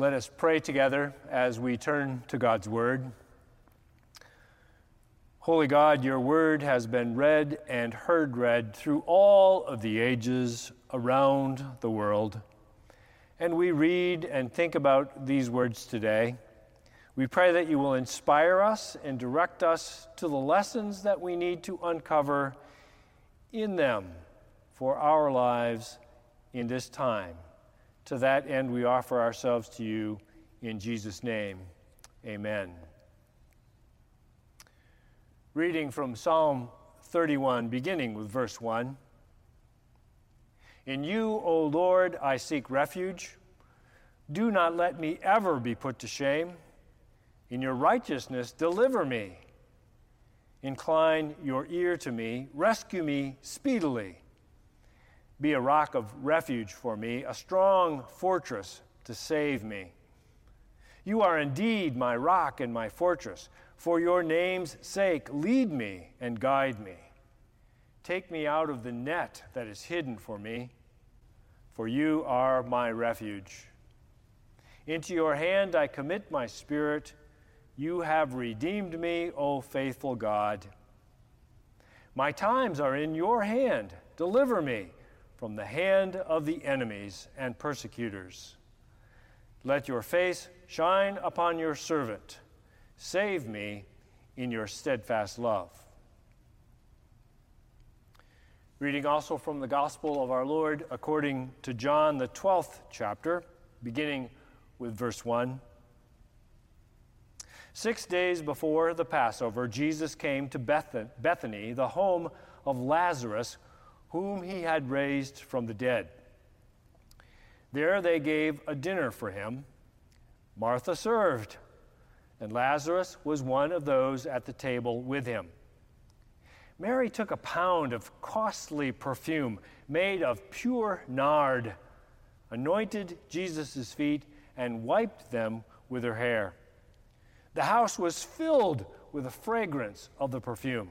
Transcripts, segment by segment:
Let us pray together as we turn to God's Word. Holy God, your Word has been read and heard read through all of the ages around the world. And we read and think about these words today. We pray that you will inspire us and direct us to the lessons that we need to uncover in them for our lives in this time. To that end, we offer ourselves to you in Jesus' name. Amen. Reading from Psalm 31, beginning with verse 1. In you, O Lord, I seek refuge. Do not let me ever be put to shame. In your righteousness, deliver me. Incline your ear to me, rescue me speedily. Be a rock of refuge for me, a strong fortress to save me. You are indeed my rock and my fortress. For your name's sake, lead me and guide me. Take me out of the net that is hidden for me, for you are my refuge. Into your hand I commit my spirit. You have redeemed me, O faithful God. My times are in your hand. Deliver me from the hand of the enemies and persecutors. Let your face shine upon your servant. Save me in your steadfast love. Reading also from the Gospel of our Lord according to John, the 12th chapter, beginning with verse 1. Six days before the Passover, Jesus came to Bethany, the home of Lazarus whom he had raised from the dead. There they gave a dinner for him. Martha served, and Lazarus was one of those at the table with him. Mary took a pound of costly perfume made of pure nard, anointed Jesus' feet, and wiped them with her hair. The house was filled with the fragrance of the perfume.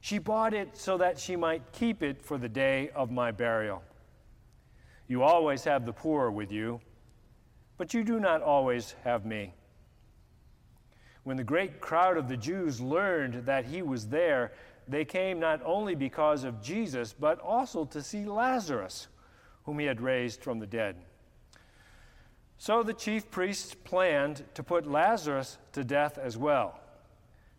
She bought it so that she might keep it for the day of my burial. You always have the poor with you, but you do not always have me. When the great crowd of the Jews learned that he was there, they came not only because of Jesus, but also to see Lazarus, whom he had raised from the dead. So the chief priests planned to put Lazarus to death as well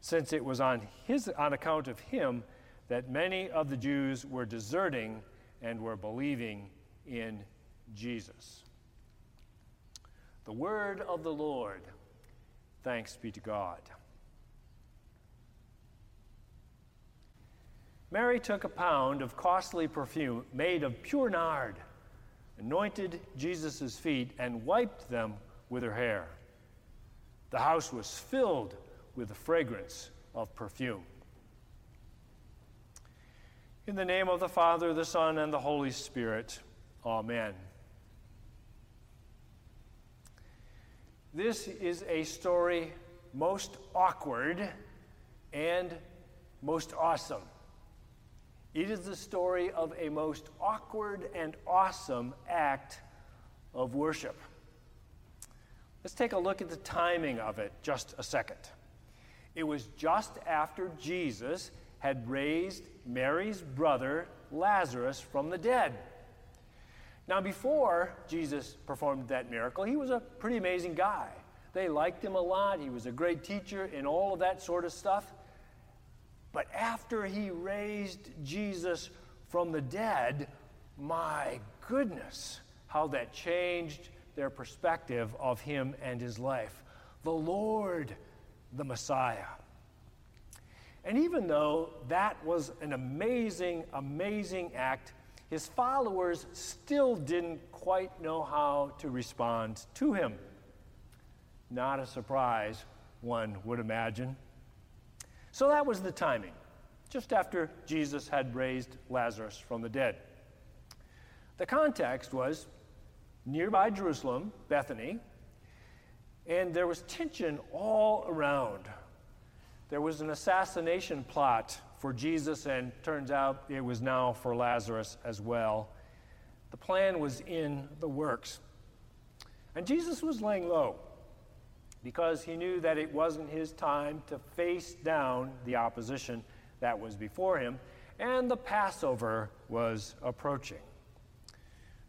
since it was on, his, on account of him that many of the Jews were deserting and were believing in Jesus. The word of the Lord. Thanks be to God. Mary took a pound of costly perfume made of pure nard, anointed Jesus' feet, and wiped them with her hair. The house was filled with the fragrance of perfume. In the name of the Father, the Son, and the Holy Spirit, Amen. This is a story most awkward and most awesome. It is the story of a most awkward and awesome act of worship. Let's take a look at the timing of it just a second. It was just after Jesus had raised Mary's brother Lazarus from the dead. Now, before Jesus performed that miracle, he was a pretty amazing guy. They liked him a lot. He was a great teacher and all of that sort of stuff. But after he raised Jesus from the dead, my goodness, how that changed their perspective of him and his life. The Lord the Messiah. And even though that was an amazing, amazing act, his followers still didn't quite know how to respond to him. Not a surprise, one would imagine. So that was the timing, just after Jesus had raised Lazarus from the dead. The context was nearby Jerusalem, Bethany, and there was tension all around. There was an assassination plot for Jesus, and turns out it was now for Lazarus as well. The plan was in the works. And Jesus was laying low because he knew that it wasn't his time to face down the opposition that was before him, and the Passover was approaching.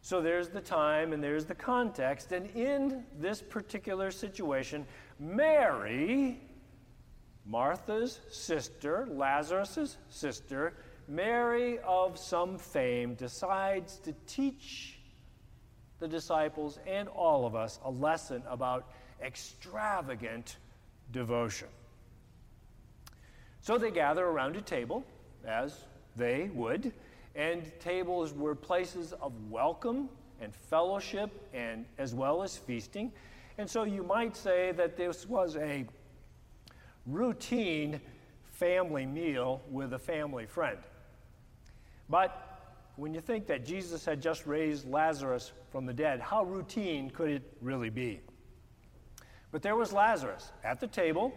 So there's the time and there's the context, and in this particular situation, Mary, Martha's sister, Lazarus' sister, Mary of some fame, decides to teach the disciples and all of us a lesson about extravagant devotion. So they gather around a table, as they would, and tables were places of welcome and fellowship and as well as feasting. And so you might say that this was a routine family meal with a family friend. But when you think that Jesus had just raised Lazarus from the dead, how routine could it really be? But there was Lazarus at the table,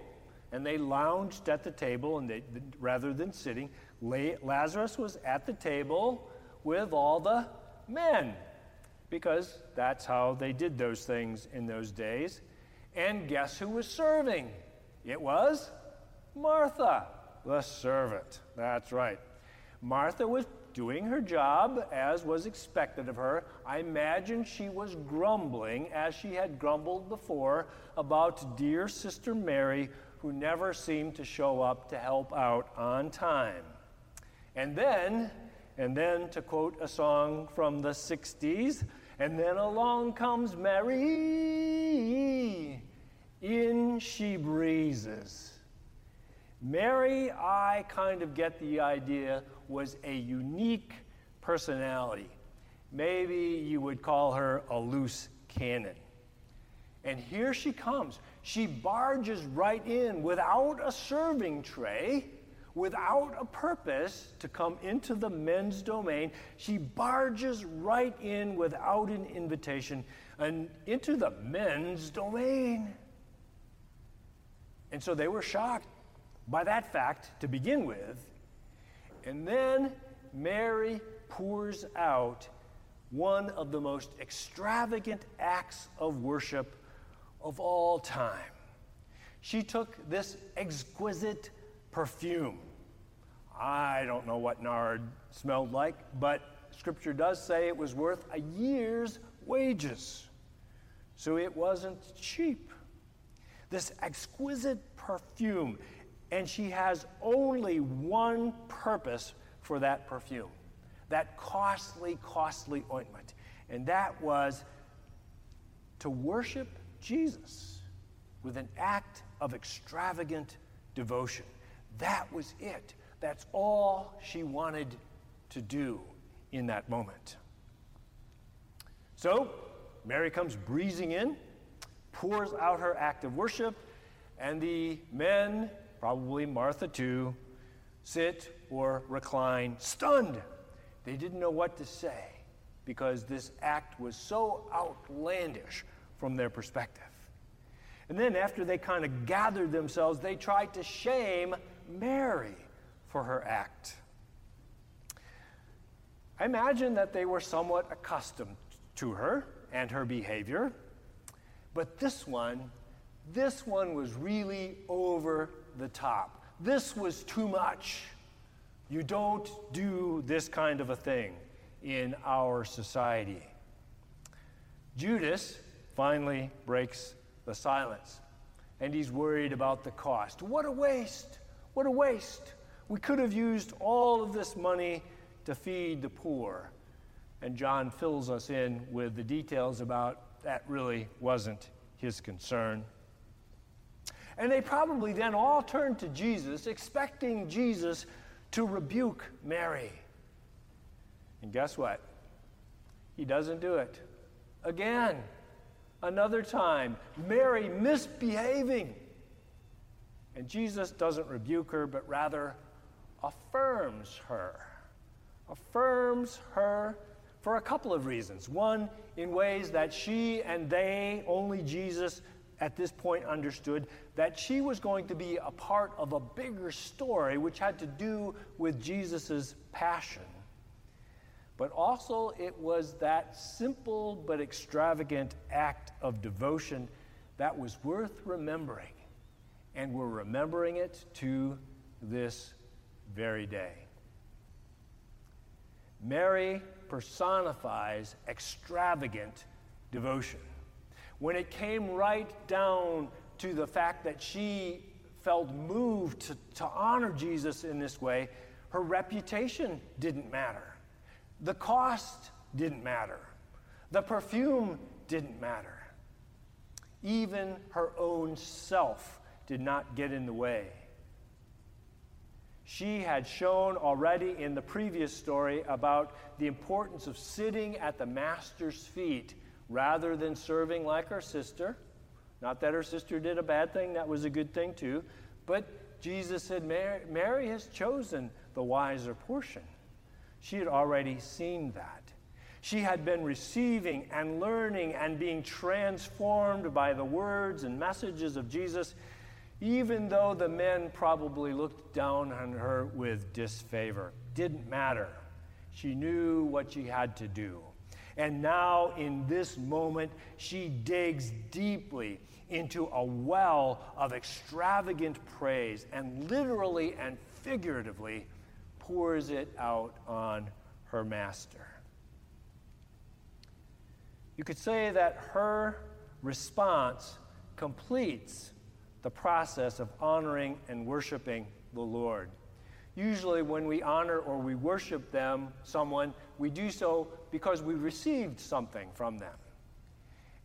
and they lounged at the table, and they, rather than sitting, Lazarus was at the table with all the men, because that's how they did those things in those days. And guess who was serving? It was Martha, the servant. That's right. Martha was doing her job as was expected of her. I imagine she was grumbling, as she had grumbled before, about dear Sister Mary, who never seemed to show up to help out on time. And then, and then to quote a song from the 60s, and then along comes Mary, in she breezes. Mary, I kind of get the idea, was a unique personality. Maybe you would call her a loose cannon. And here she comes. She barges right in without a serving tray, without a purpose to come into the men's domain. She barges right in without an invitation and into the men's domain. And so they were shocked by that fact to begin with. And then Mary pours out one of the most extravagant acts of worship of all time. She took this exquisite perfume. I don't know what nard smelled like, but scripture does say it was worth a year's wages. So it wasn't cheap. This exquisite perfume and she has only one purpose for that perfume that costly, costly ointment. And that was to worship Jesus with an act of extravagant devotion. That was it. That's all she wanted to do in that moment. So, Mary comes breezing in, pours out her act of worship, and the men probably Martha too, sit or recline, stunned. They didn't know what to say because this act was so outlandish from their perspective. And then, after they kind of gathered themselves, they tried to shame Mary for her act. I imagine that they were somewhat accustomed to her and her behavior, but this one, this one was really over the top. This was too much. You don't do this kind of a thing in our society. Judas finally breaks the silence, and he's worried about the cost. What a waste! What a waste! We could have used all of this money to feed the poor. And John fills us in with the details about that really wasn't his concern. And they probably then all turned to Jesus, expecting Jesus to rebuke Mary. And guess what? He doesn't do it. Again, Another time, Mary misbehaving. And Jesus doesn't rebuke her, but rather affirms her. Affirms her for a couple of reasons. One, in ways that she and they, only Jesus at this point understood, that she was going to be a part of a bigger story which had to do with Jesus' passion. But also, it was that simple but extravagant act of devotion that was worth remembering. And we're remembering it to this very day. Mary personifies extravagant devotion. When it came right down to the fact that she felt moved to, to honor Jesus in this way, her reputation didn't matter. The cost didn't matter. The perfume didn't matter. Even her own self did not get in the way. She had shown already in the previous story about the importance of sitting at the Master's feet rather than serving like her sister. Not that her sister did a bad thing, that was a good thing too. But Jesus said, Mary, Mary has chosen the wiser portion. She had already seen that. She had been receiving and learning and being transformed by the words and messages of Jesus even though the men probably looked down on her with disfavor. Didn't matter. She knew what she had to do. And now, in this moment, she digs deeply into a well of extravagant praise and literally and figuratively pours it out on her master. You could say that her response completes the process of honoring and worshiping the Lord. Usually, when we honor or we worship them, someone, we do so because we received something from them.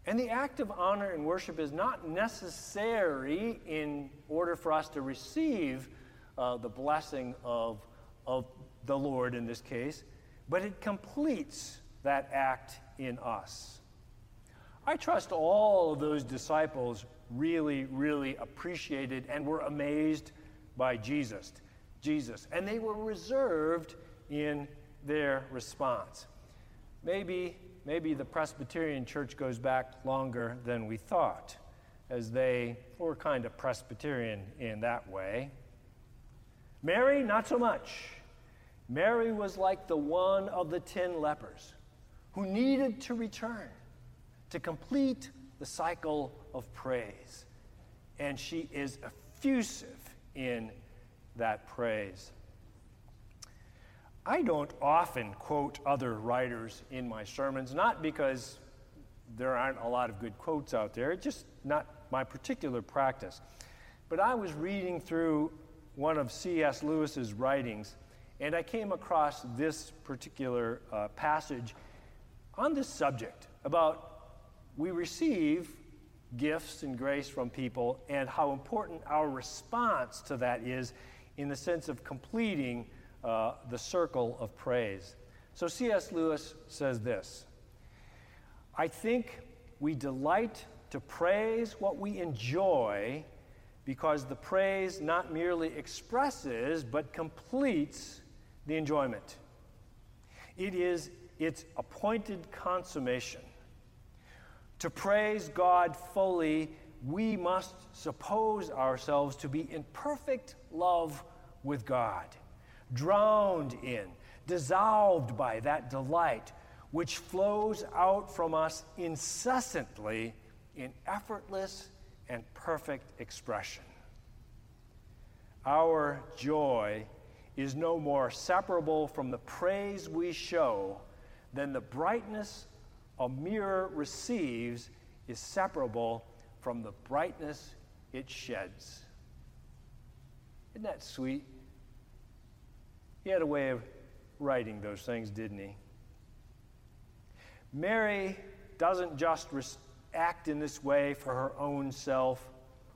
And the act of honor and worship is not necessary in order for us to receive uh, the blessing of, of the Lord in this case, but it completes that act in us. I trust all of those disciples really, really appreciated and were amazed by Jesus. Jesus. And they were reserved in their response. Maybe, maybe the Presbyterian church goes back longer than we thought, as they were kind of Presbyterian in that way. Mary, not so much. Mary was like the one of the ten lepers who needed to return to complete the cycle of praise. And she is effusive in that praise. I don't often quote other writers in my sermons, not because there aren't a lot of good quotes out there, it's just not my particular practice. But I was reading through one of C.S. Lewis's writings, and I came across this particular uh, passage on this subject about we receive gifts and grace from people and how important our response to that is in the sense of completing uh, the circle of praise. So C.S. Lewis says this I think we delight to praise what we enjoy because the praise not merely expresses but completes the enjoyment. It is its appointed consummation. To praise God fully, we must suppose ourselves to be in perfect love with God, drowned in, dissolved by that delight which flows out from us incessantly in effortless and perfect expression. Our joy is no more separable from the praise we show than the brightness a mirror receives is separable from the brightness it sheds. Isn't that sweet? He had a way of writing those things, didn't he? Mary doesn't just act in this way for her own self,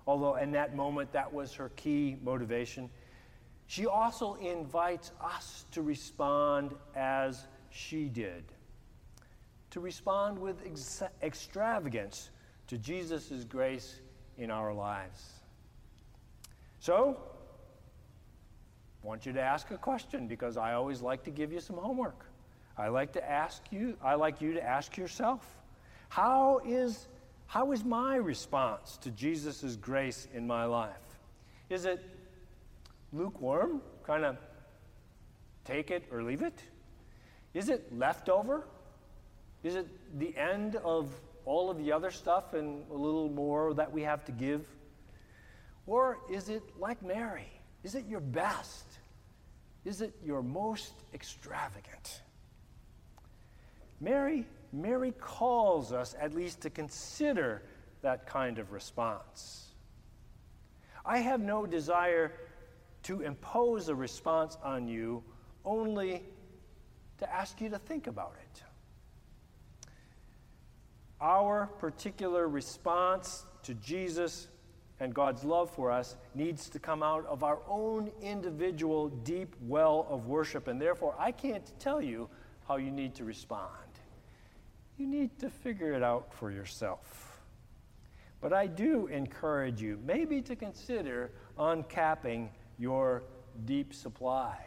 although in that moment that was her key motivation. She also invites us to respond as she did to respond with ex- extravagance to Jesus' grace in our lives. So, I want you to ask a question because I always like to give you some homework. I like to ask you, I like you to ask yourself, how is how is my response to Jesus' grace in my life? Is it lukewarm, kind of take it or leave it? Is it leftover? Is it the end of all of the other stuff and a little more that we have to give? Or is it like Mary? Is it your best? Is it your most extravagant? Mary, Mary calls us at least to consider that kind of response. I have no desire to impose a response on you, only to ask you to think about it. Our particular response to Jesus and God's love for us needs to come out of our own individual deep well of worship, and therefore I can't tell you how you need to respond. You need to figure it out for yourself. But I do encourage you maybe to consider uncapping your deep supply.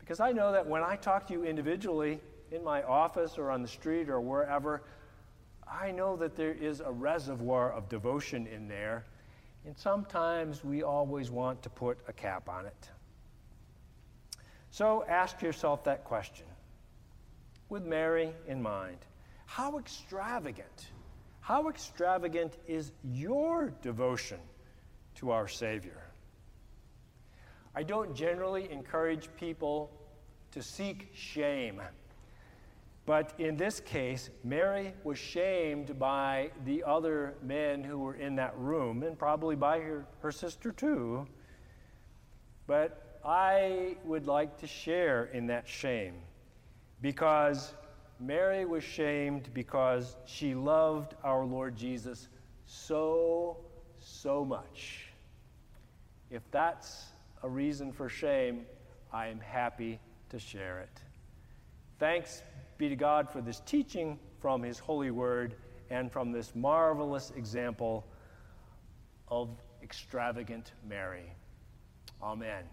Because I know that when I talk to you individually in my office or on the street or wherever, I know that there is a reservoir of devotion in there, and sometimes we always want to put a cap on it. So ask yourself that question with Mary in mind. How extravagant, how extravagant is your devotion to our Savior? I don't generally encourage people to seek shame. But in this case, Mary was shamed by the other men who were in that room, and probably by her, her sister too. But I would like to share in that shame because Mary was shamed because she loved our Lord Jesus so, so much. If that's a reason for shame, I am happy to share it. Thanks be to God for this teaching from His holy word and from this marvelous example of extravagant Mary. Amen.